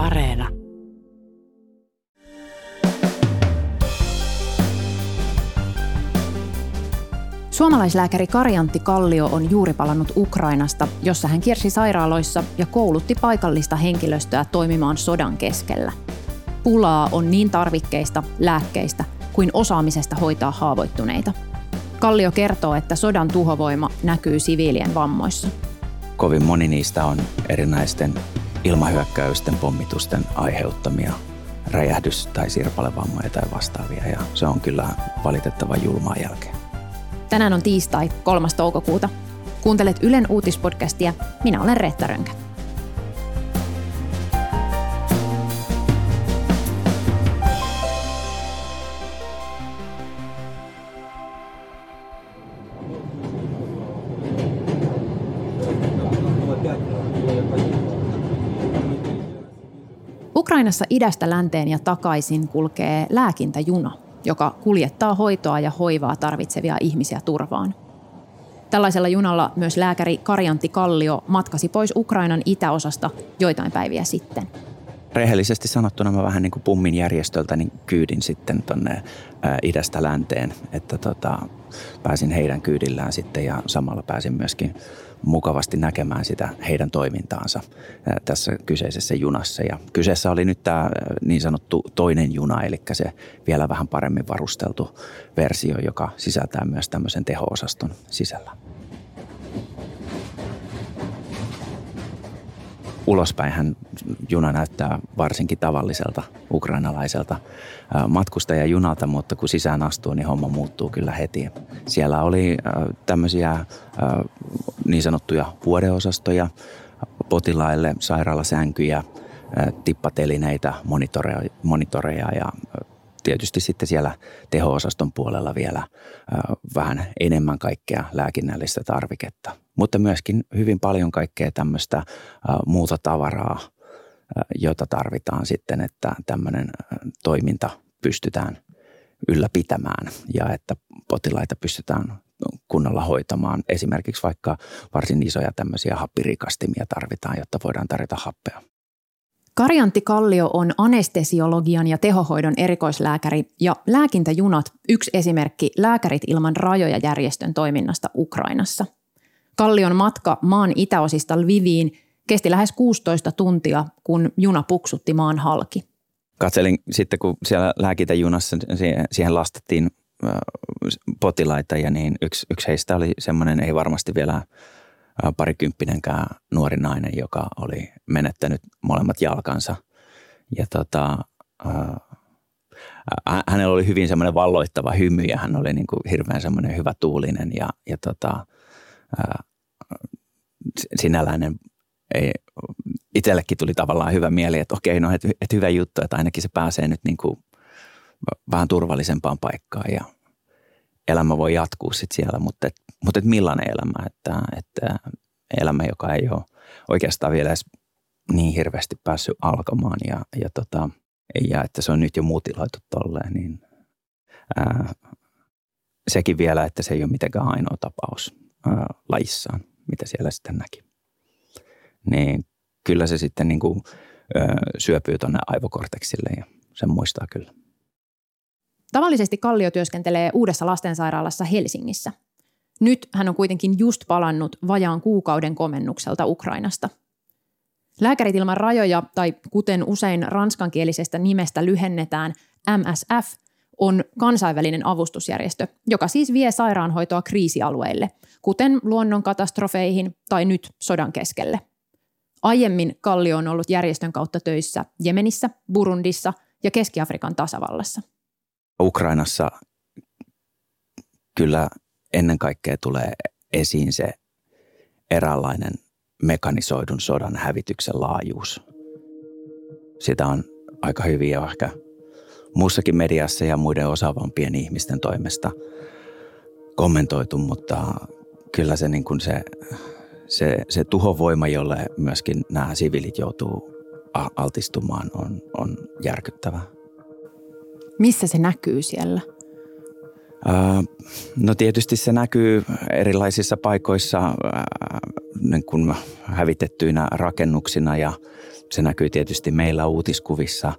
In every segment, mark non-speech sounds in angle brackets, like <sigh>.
Areena. Suomalaislääkäri Karjantti Kallio on juuri palannut Ukrainasta, jossa hän kiersi sairaaloissa ja koulutti paikallista henkilöstöä toimimaan sodan keskellä. Pulaa on niin tarvikkeista, lääkkeistä kuin osaamisesta hoitaa haavoittuneita. Kallio kertoo, että sodan tuhovoima näkyy siviilien vammoissa. Kovin moni niistä on erinäisten ilmahyökkäysten, pommitusten aiheuttamia räjähdys- tai sirpalevammoja tai vastaavia, ja se on kyllä valitettava julmaa jälkeen. Tänään on tiistai 3. toukokuuta. Kuuntelet Ylen uutispodcastia. Minä olen Reetta Rönkä. Ukrainassa idästä länteen ja takaisin kulkee lääkintäjuna, joka kuljettaa hoitoa ja hoivaa tarvitsevia ihmisiä turvaan. Tällaisella junalla myös lääkäri Karjantti Kallio matkasi pois Ukrainan itäosasta joitain päiviä sitten. Rehellisesti sanottuna mä vähän niin kuin pummin järjestöltä niin kyydin sitten tonne idästä länteen, että tota, pääsin heidän kyydillään sitten ja samalla pääsin myöskin mukavasti näkemään sitä heidän toimintaansa tässä kyseisessä junassa. Ja kyseessä oli nyt tämä niin sanottu toinen juna, eli se vielä vähän paremmin varusteltu versio, joka sisältää myös tämmöisen teho-osaston sisällä. Ulospäinhän juna näyttää varsinkin tavalliselta ukrainalaiselta matkustajajunalta, mutta kun sisään astuu, niin homma muuttuu kyllä heti. Siellä oli tämmöisiä niin sanottuja vuodeosastoja potilaille, sairaalasänkyjä, tippatelineitä, monitoreja, monitoreja ja tietysti sitten siellä teho-osaston puolella vielä vähän enemmän kaikkea lääkinnällistä tarviketta, mutta myöskin hyvin paljon kaikkea tämmöistä muuta tavaraa, jota tarvitaan sitten, että tämmöinen toiminta pystytään ylläpitämään ja että potilaita pystytään kunnolla hoitamaan. Esimerkiksi vaikka varsin isoja tämmöisiä happirikastimia tarvitaan, jotta voidaan tarjota happea. Karjantti Kallio on anestesiologian ja tehohoidon erikoislääkäri ja lääkintäjunat yksi esimerkki Lääkärit ilman rajoja järjestön toiminnasta Ukrainassa. Kallion matka maan itäosista Lviviin kesti lähes 16 tuntia, kun juna puksutti maan halki. Katselin sitten, kun siellä lääkintäjunassa siihen lastattiin potilaita ja niin yksi, yksi heistä oli semmoinen, ei varmasti vielä parikymppinenkään nuori nainen, joka oli menettänyt molemmat jalkansa. Ja tota, äh, hänellä oli hyvin semmoinen valloittava hymy ja hän oli niin kuin hirveän semmoinen hyvä tuulinen ja, ja tota, äh, sinälläinen ei, itsellekin tuli tavallaan hyvä mieli, että okei, no että et hyvä juttu, että ainakin se pääsee nyt niin kuin vähän turvallisempaan paikkaan ja elämä voi jatkuu sitten siellä, mutta, et, mutta et millainen elämä, että, että elämä, joka ei ole oikeastaan vielä edes niin hirveästi päässyt alkamaan ja, ja, tota, ja että se on nyt jo mutiloitu tolleen, niin ää, sekin vielä, että se ei ole mitenkään ainoa tapaus ää, lajissaan, mitä siellä sitten näki. Niin kyllä se sitten niin kuin, ää, syöpyy tuonne aivokorteksille ja sen muistaa kyllä. Tavallisesti Kallio työskentelee uudessa lastensairaalassa Helsingissä. Nyt hän on kuitenkin just palannut vajaan kuukauden komennukselta Ukrainasta. Lääkärit ilman rajoja, tai kuten usein ranskankielisestä nimestä lyhennetään MSF, on kansainvälinen avustusjärjestö, joka siis vie sairaanhoitoa kriisialueille, kuten luonnonkatastrofeihin tai nyt sodan keskelle. Aiemmin Kallio on ollut järjestön kautta töissä Jemenissä, Burundissa ja Keski-Afrikan tasavallassa. Ukrainassa kyllä ennen kaikkea tulee esiin se eräänlainen mekanisoidun sodan hävityksen laajuus. Sitä on aika hyvin jo ehkä muussakin mediassa ja muiden osaavampien ihmisten toimesta kommentoitu, mutta kyllä se, niin kuin se, se, se tuhovoima, jolle myöskin nämä siviilit joutuu altistumaan, on, on järkyttävä. Missä se näkyy siellä? No tietysti se näkyy erilaisissa paikoissa niin kuin hävitettyinä rakennuksina ja Se näkyy tietysti meillä uutiskuvissa.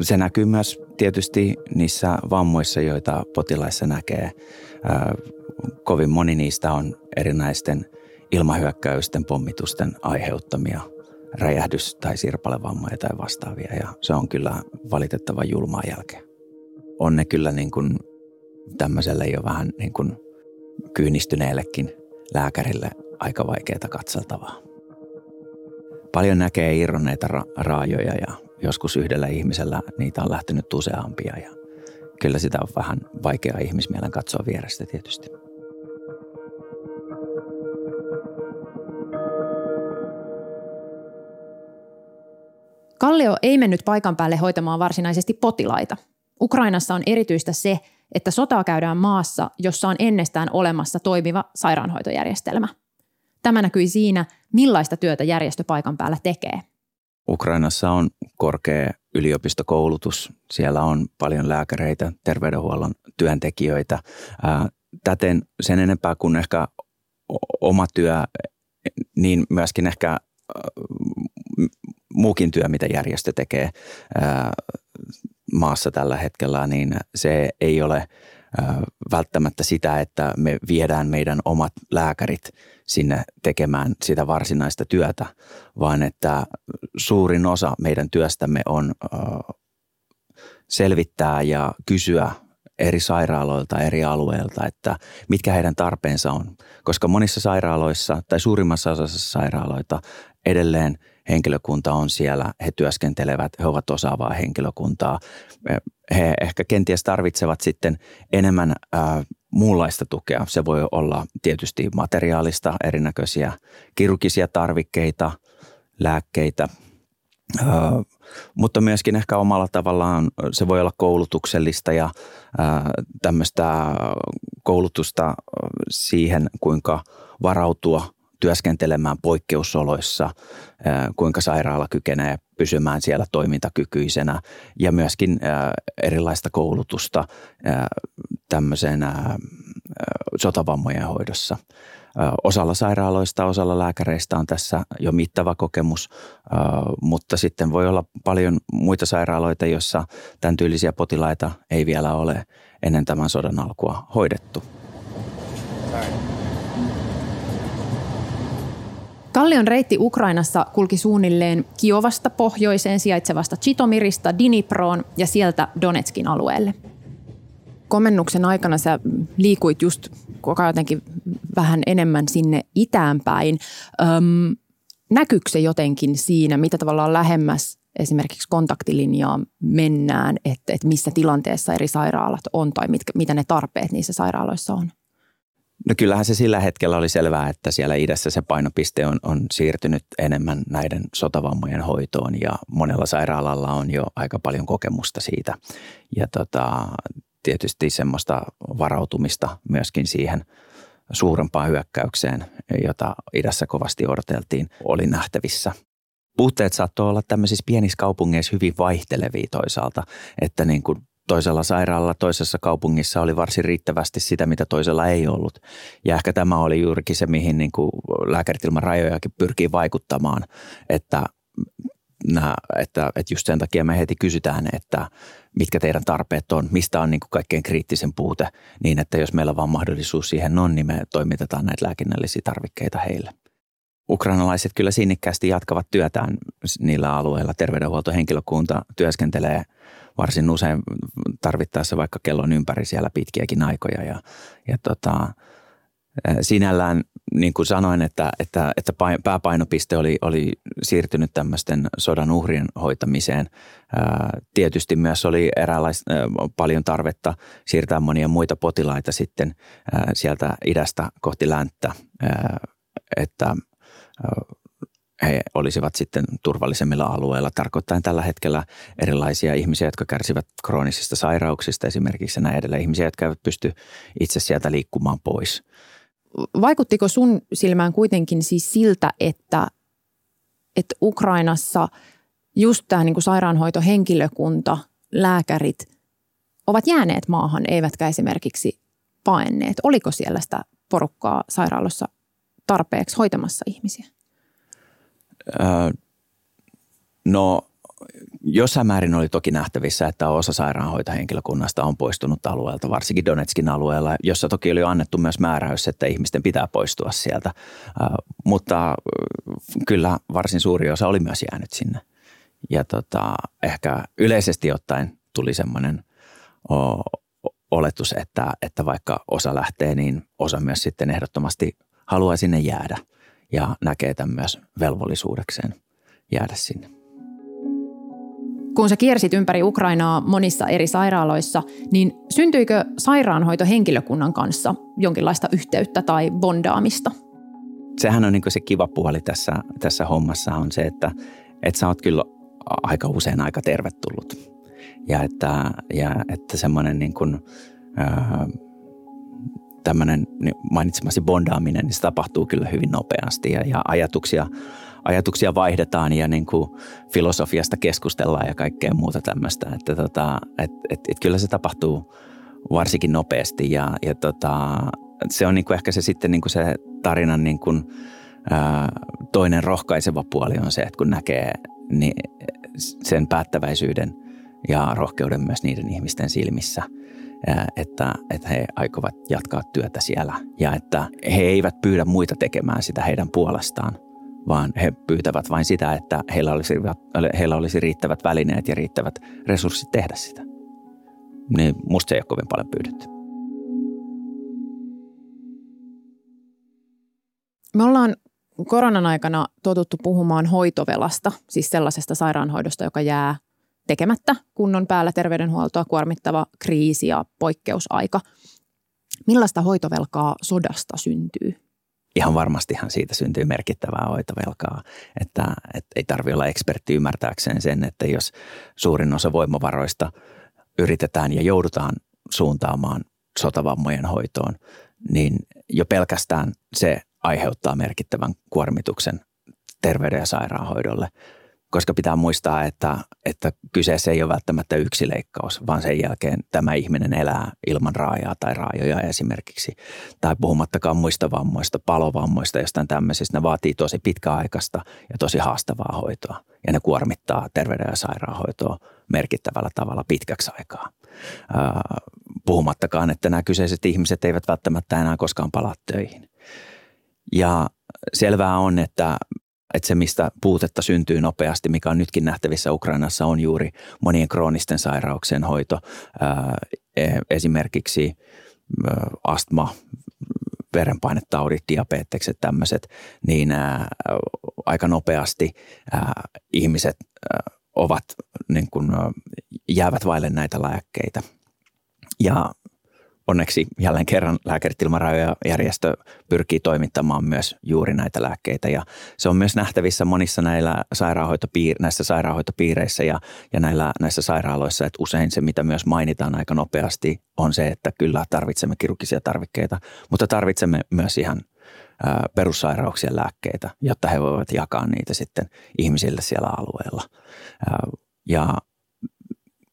Se näkyy myös tietysti niissä vammoissa, joita potilaissa näkee. Kovin moni niistä on erinäisten ilmahyökkäysten, pommitusten aiheuttamia räjähdys- tai sirpalevammoja tai vastaavia. Ja se on kyllä valitettavan julmaa jälkeen. On ne kyllä niin kuin tämmöiselle jo vähän niin kuin kyynistyneellekin lääkärille aika vaikeaa katseltavaa. Paljon näkee irronneita ra- raajoja ja joskus yhdellä ihmisellä niitä on lähtenyt useampia ja kyllä sitä on vähän vaikea ihmismielen katsoa vierestä tietysti. Kallio ei mennyt paikan päälle hoitamaan varsinaisesti potilaita. Ukrainassa on erityistä se, että sotaa käydään maassa, jossa on ennestään olemassa toimiva sairaanhoitojärjestelmä. Tämä näkyi siinä, millaista työtä järjestö paikan päällä tekee. Ukrainassa on korkea yliopistokoulutus. Siellä on paljon lääkäreitä, terveydenhuollon työntekijöitä. Täten sen enempää kuin ehkä oma työ, niin myöskin ehkä muukin työ, mitä järjestö tekee maassa tällä hetkellä, niin se ei ole välttämättä sitä, että me viedään meidän omat lääkärit sinne tekemään sitä varsinaista työtä, vaan että suurin osa meidän työstämme on selvittää ja kysyä eri sairaaloilta, eri alueilta, että mitkä heidän tarpeensa on. Koska monissa sairaaloissa tai suurimmassa osassa sairaaloita edelleen henkilökunta on siellä, he työskentelevät, he ovat osaavaa henkilökuntaa. He ehkä kenties tarvitsevat sitten enemmän ää, muunlaista tukea. Se voi olla tietysti materiaalista, erinäköisiä kirurgisia tarvikkeita, lääkkeitä, mutta myöskin ehkä omalla tavallaan se voi olla koulutuksellista ja tämmöistä koulutusta siihen, kuinka varautua – työskentelemään poikkeusoloissa, kuinka sairaala kykenee pysymään siellä toimintakykyisenä ja myöskin erilaista koulutusta tämmöisen sotavammojen hoidossa. Osalla sairaaloista, osalla lääkäreistä on tässä jo mittava kokemus, mutta sitten voi olla paljon muita sairaaloita, joissa tämän tyylisiä potilaita ei vielä ole ennen tämän sodan alkua hoidettu. Kallion reitti Ukrainassa kulki suunnilleen Kiovasta pohjoiseen sijaitsevasta Chitomirista Dniproon ja sieltä Donetskin alueelle. Komennuksen aikana sä liikuit just koko jotenkin vähän enemmän sinne itään päin. Öm, näkyykö se jotenkin siinä, mitä tavallaan lähemmäs esimerkiksi kontaktilinjaa mennään, että, että missä tilanteessa eri sairaalat on tai mitkä, mitä ne tarpeet niissä sairaaloissa on? No kyllähän se sillä hetkellä oli selvää, että siellä idässä se painopiste on, on siirtynyt enemmän näiden sotavammojen hoitoon ja monella sairaalalla on jo aika paljon kokemusta siitä. Ja tota, tietysti semmoista varautumista myöskin siihen suurempaan hyökkäykseen, jota idässä kovasti odoteltiin, oli nähtävissä. Puutteet saattoi olla tämmöisissä pienissä kaupungeissa hyvin vaihtelevia toisaalta, että niin kuin toisella sairaalalla toisessa kaupungissa oli varsin riittävästi sitä, mitä toisella ei ollut. Ja ehkä tämä oli juurikin se, mihin niin kuin lääkärit ilman rajojakin pyrkii vaikuttamaan, että, nämä, että, että just sen takia me heti kysytään, että mitkä teidän tarpeet on, mistä on niin kuin kaikkein kriittisen puute, niin että jos meillä vaan mahdollisuus siihen on, niin me toimitetaan näitä lääkinnällisiä tarvikkeita heille. Ukrainalaiset kyllä sinnikkäästi jatkavat työtään niillä alueilla. Terveydenhuoltohenkilökunta työskentelee – varsin usein tarvittaessa vaikka kellon ympäri siellä pitkiäkin aikoja. Ja, ja tota, sinällään, niin kuin sanoin, että, että, että pääpainopiste oli, oli siirtynyt tämmöisten sodan uhrien hoitamiseen. Tietysti myös oli eräänlaista paljon tarvetta siirtää monia muita potilaita sitten sieltä idästä kohti länttä, että he olisivat sitten turvallisemmilla alueilla, tarkoittain tällä hetkellä erilaisia ihmisiä, jotka kärsivät kroonisista sairauksista esimerkiksi näin edelleen, ihmisiä, jotka eivät pysty itse sieltä liikkumaan pois. Vaikuttiko sun silmään kuitenkin siis siltä, että, että Ukrainassa just tämä niin sairaanhoitohenkilökunta, lääkärit ovat jääneet maahan, eivätkä esimerkiksi paenneet? Oliko siellä sitä porukkaa sairaalossa tarpeeksi hoitamassa ihmisiä? No jossain määrin oli toki nähtävissä, että osa sairaanhoitohenkilökunnasta on poistunut alueelta, varsinkin Donetskin alueella, jossa toki oli annettu myös määräys, että ihmisten pitää poistua sieltä. Mutta kyllä varsin suuri osa oli myös jäänyt sinne. Ja tota, ehkä yleisesti ottaen tuli semmoinen oletus, että, että vaikka osa lähtee, niin osa myös sitten ehdottomasti haluaa sinne jäädä ja näkee tämän myös velvollisuudekseen jäädä sinne. Kun sä kiersit ympäri Ukrainaa monissa eri sairaaloissa, niin syntyikö sairaanhoitohenkilökunnan kanssa jonkinlaista yhteyttä tai bondaamista? Sehän on niin se kiva puoli tässä, tässä hommassa on se, että, että sä oot kyllä aika usein aika tervetullut. Ja että, ja että semmoinen niin kuin, tämmöinen niin mainitsemasi bondaaminen, niin se tapahtuu kyllä hyvin nopeasti ja, ja ajatuksia, ajatuksia vaihdetaan ja niin kuin filosofiasta keskustellaan ja kaikkea muuta tämmöistä. Että tota, et, et, et kyllä se tapahtuu varsinkin nopeasti ja, ja tota, se on niin kuin ehkä se sitten niin kuin se tarinan niin kuin, ää, toinen rohkaiseva puoli on se, että kun näkee niin sen päättäväisyyden ja rohkeuden myös niiden ihmisten silmissä – että, että he aikovat jatkaa työtä siellä ja että he eivät pyydä muita tekemään sitä heidän puolestaan, vaan he pyytävät vain sitä, että heillä olisi, heillä olisi riittävät välineet ja riittävät resurssit tehdä sitä. Niin musta se ei ole kovin paljon pyydetty. Me ollaan koronan aikana totuttu puhumaan hoitovelasta, siis sellaisesta sairaanhoidosta, joka jää tekemättä kunnon päällä terveydenhuoltoa kuormittava kriisi ja poikkeusaika. Millaista hoitovelkaa sodasta syntyy? Ihan varmastihan siitä syntyy merkittävää hoitovelkaa, että, että ei tarvitse olla ekspertti ymmärtääkseen sen, että jos suurin osa voimavaroista yritetään ja joudutaan suuntaamaan sotavammojen hoitoon, niin jo pelkästään se aiheuttaa merkittävän kuormituksen terveyden ja sairaanhoidolle – koska pitää muistaa, että, että kyseessä ei ole välttämättä yksi leikkaus, vaan sen jälkeen tämä ihminen elää ilman raajaa tai raajoja esimerkiksi. Tai puhumattakaan muista vammoista, palovammoista, jostain tämmöisistä. Ne vaatii tosi pitkäaikaista ja tosi haastavaa hoitoa. Ja ne kuormittaa terveyden ja sairaanhoitoa merkittävällä tavalla pitkäksi aikaa. Puhumattakaan, että nämä kyseiset ihmiset eivät välttämättä enää koskaan palaa töihin. Ja selvää on, että että se, mistä puutetta syntyy nopeasti, mikä on nytkin nähtävissä Ukrainassa, on juuri monien kroonisten sairauksien hoito. E, esimerkiksi astma, verenpainetaudit, diabetekset, tämmöiset, niin aika nopeasti ihmiset ovat, niin kuin, jäävät vaille näitä lääkkeitä. Ja onneksi jälleen kerran Lääkärit ilman rajoja järjestö pyrkii toimittamaan myös juuri näitä lääkkeitä ja se on myös nähtävissä monissa näillä sairaanhoitopiir- näissä sairaanhoitopiireissä ja, ja näillä, näissä sairaaloissa, että usein se, mitä myös mainitaan aika nopeasti, on se, että kyllä tarvitsemme kirurgisia tarvikkeita, mutta tarvitsemme myös ihan perussairauksien lääkkeitä, jotta he voivat jakaa niitä sitten ihmisille siellä alueella. Ja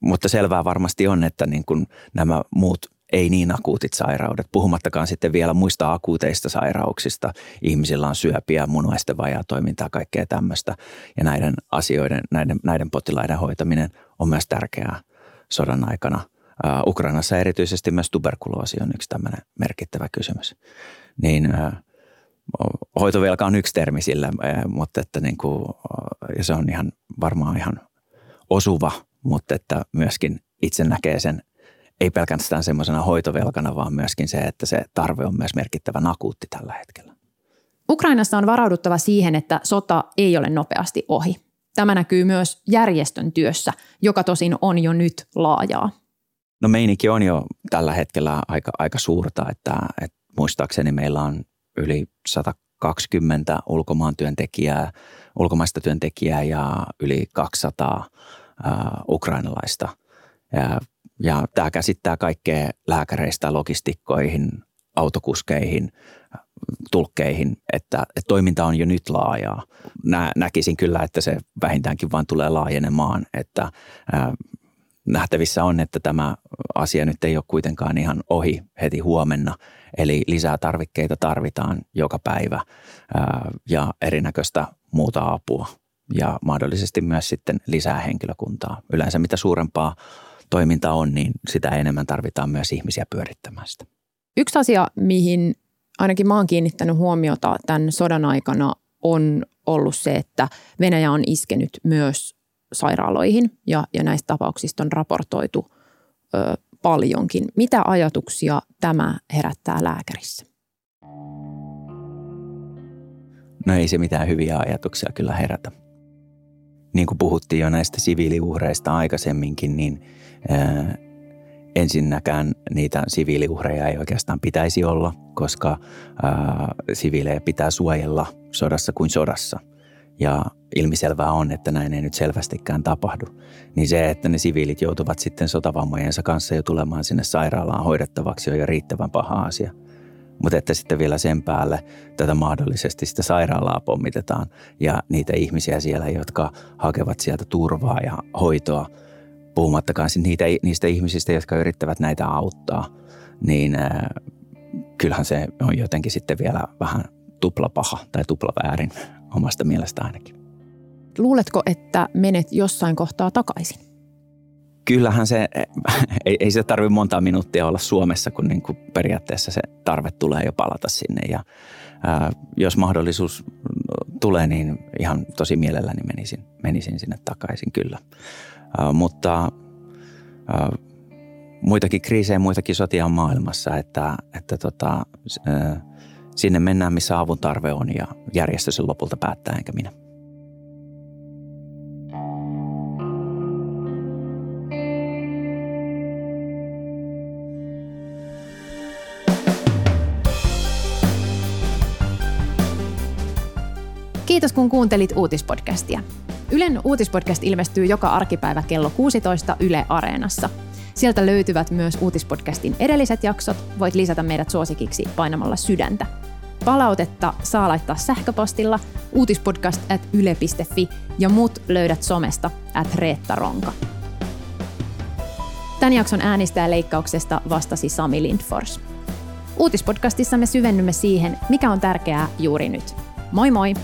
mutta selvää varmasti on, että niin kuin nämä muut ei niin akuutit sairaudet, puhumattakaan sitten vielä muista akuuteista sairauksista. Ihmisillä on syöpiä, munuaisten vajaa toimintaa, kaikkea tämmöistä. Ja näiden asioiden, näiden, näiden potilaiden hoitaminen on myös tärkeää sodan aikana. Uh, Ukrainassa erityisesti myös tuberkuloosi on yksi tämmöinen merkittävä kysymys. Niin uh, hoitovelka on yksi termi sillä, mutta että niin kuin, ja se on ihan varmaan ihan osuva, mutta että myöskin itse näkee sen ei pelkästään semmoisena hoitovelkana, vaan myöskin se, että se tarve on myös merkittävän akuutti tällä hetkellä. Ukrainassa on varauduttava siihen, että sota ei ole nopeasti ohi. Tämä näkyy myös järjestön työssä, joka tosin on jo nyt laajaa. No meininki on jo tällä hetkellä aika, aika suurta, että, että muistaakseni meillä on yli 120 ulkomaan työntekijää, ulkomaista työntekijää ja yli 200 äh, ukrainalaista. Ja ja tämä käsittää kaikkea lääkäreistä logistikkoihin, autokuskeihin, tulkkeihin, että, että toiminta on jo nyt laajaa. Nä, näkisin kyllä, että se vähintäänkin vain tulee laajenemaan, että ää, nähtävissä on, että tämä asia nyt ei ole kuitenkaan ihan ohi heti huomenna. Eli lisää tarvikkeita tarvitaan joka päivä ää, ja erinäköistä muuta apua ja mahdollisesti myös sitten lisää henkilökuntaa. Yleensä mitä suurempaa toiminta on, niin sitä enemmän tarvitaan myös ihmisiä pyörittämään sitä. Yksi asia, mihin ainakin mä oon kiinnittänyt huomiota tämän sodan aikana, on ollut se, että Venäjä on iskenyt myös sairaaloihin ja, ja näistä tapauksista on raportoitu ö, paljonkin. Mitä ajatuksia tämä herättää lääkärissä? No ei se mitään hyviä ajatuksia kyllä herätä. Niin kuin puhuttiin jo näistä siviiliuhreista aikaisemminkin, niin ensinnäkään niitä siviiliuhreja ei oikeastaan pitäisi olla, koska ää, siviilejä pitää suojella sodassa kuin sodassa. Ja ilmiselvää on, että näin ei nyt selvästikään tapahdu. Niin se, että ne siviilit joutuvat sitten sotavammojensa kanssa jo tulemaan sinne sairaalaan hoidettavaksi on jo riittävän paha asia – mutta että sitten vielä sen päälle tätä mahdollisesti sitä sairaalaa pommitetaan ja niitä ihmisiä siellä, jotka hakevat sieltä turvaa ja hoitoa, puhumattakaan niitä, niistä ihmisistä, jotka yrittävät näitä auttaa, niin äh, kyllähän se on jotenkin sitten vielä vähän tuplapaha tai tuplaväärin omasta mielestä ainakin. Luuletko, että menet jossain kohtaa takaisin? kyllähän se, <laughs> ei, ei se tarvitse monta minuuttia olla Suomessa, kun niin kuin periaatteessa se tarve tulee jo palata sinne. Ja ää, jos mahdollisuus tulee, niin ihan tosi mielelläni menisin, menisin sinne takaisin kyllä. Ää, mutta ää, muitakin kriisejä, muitakin sotia on maailmassa, että, että tota, ää, sinne mennään, missä avun tarve on ja järjestö sen lopulta päättää, enkä minä. Kiitos kun kuuntelit uutispodcastia. Ylen uutispodcast ilmestyy joka arkipäivä kello 16 Yle Areenassa. Sieltä löytyvät myös uutispodcastin edelliset jaksot. Voit lisätä meidät suosikiksi painamalla sydäntä. Palautetta saa laittaa sähköpostilla uutispodcast at yle.fi ja muut löydät somesta at Reetta Ronka. Tämän jakson äänistä leikkauksesta vastasi Sami Lindfors. Uutispodcastissa me syvennymme siihen, mikä on tärkeää juuri nyt. Moi moi!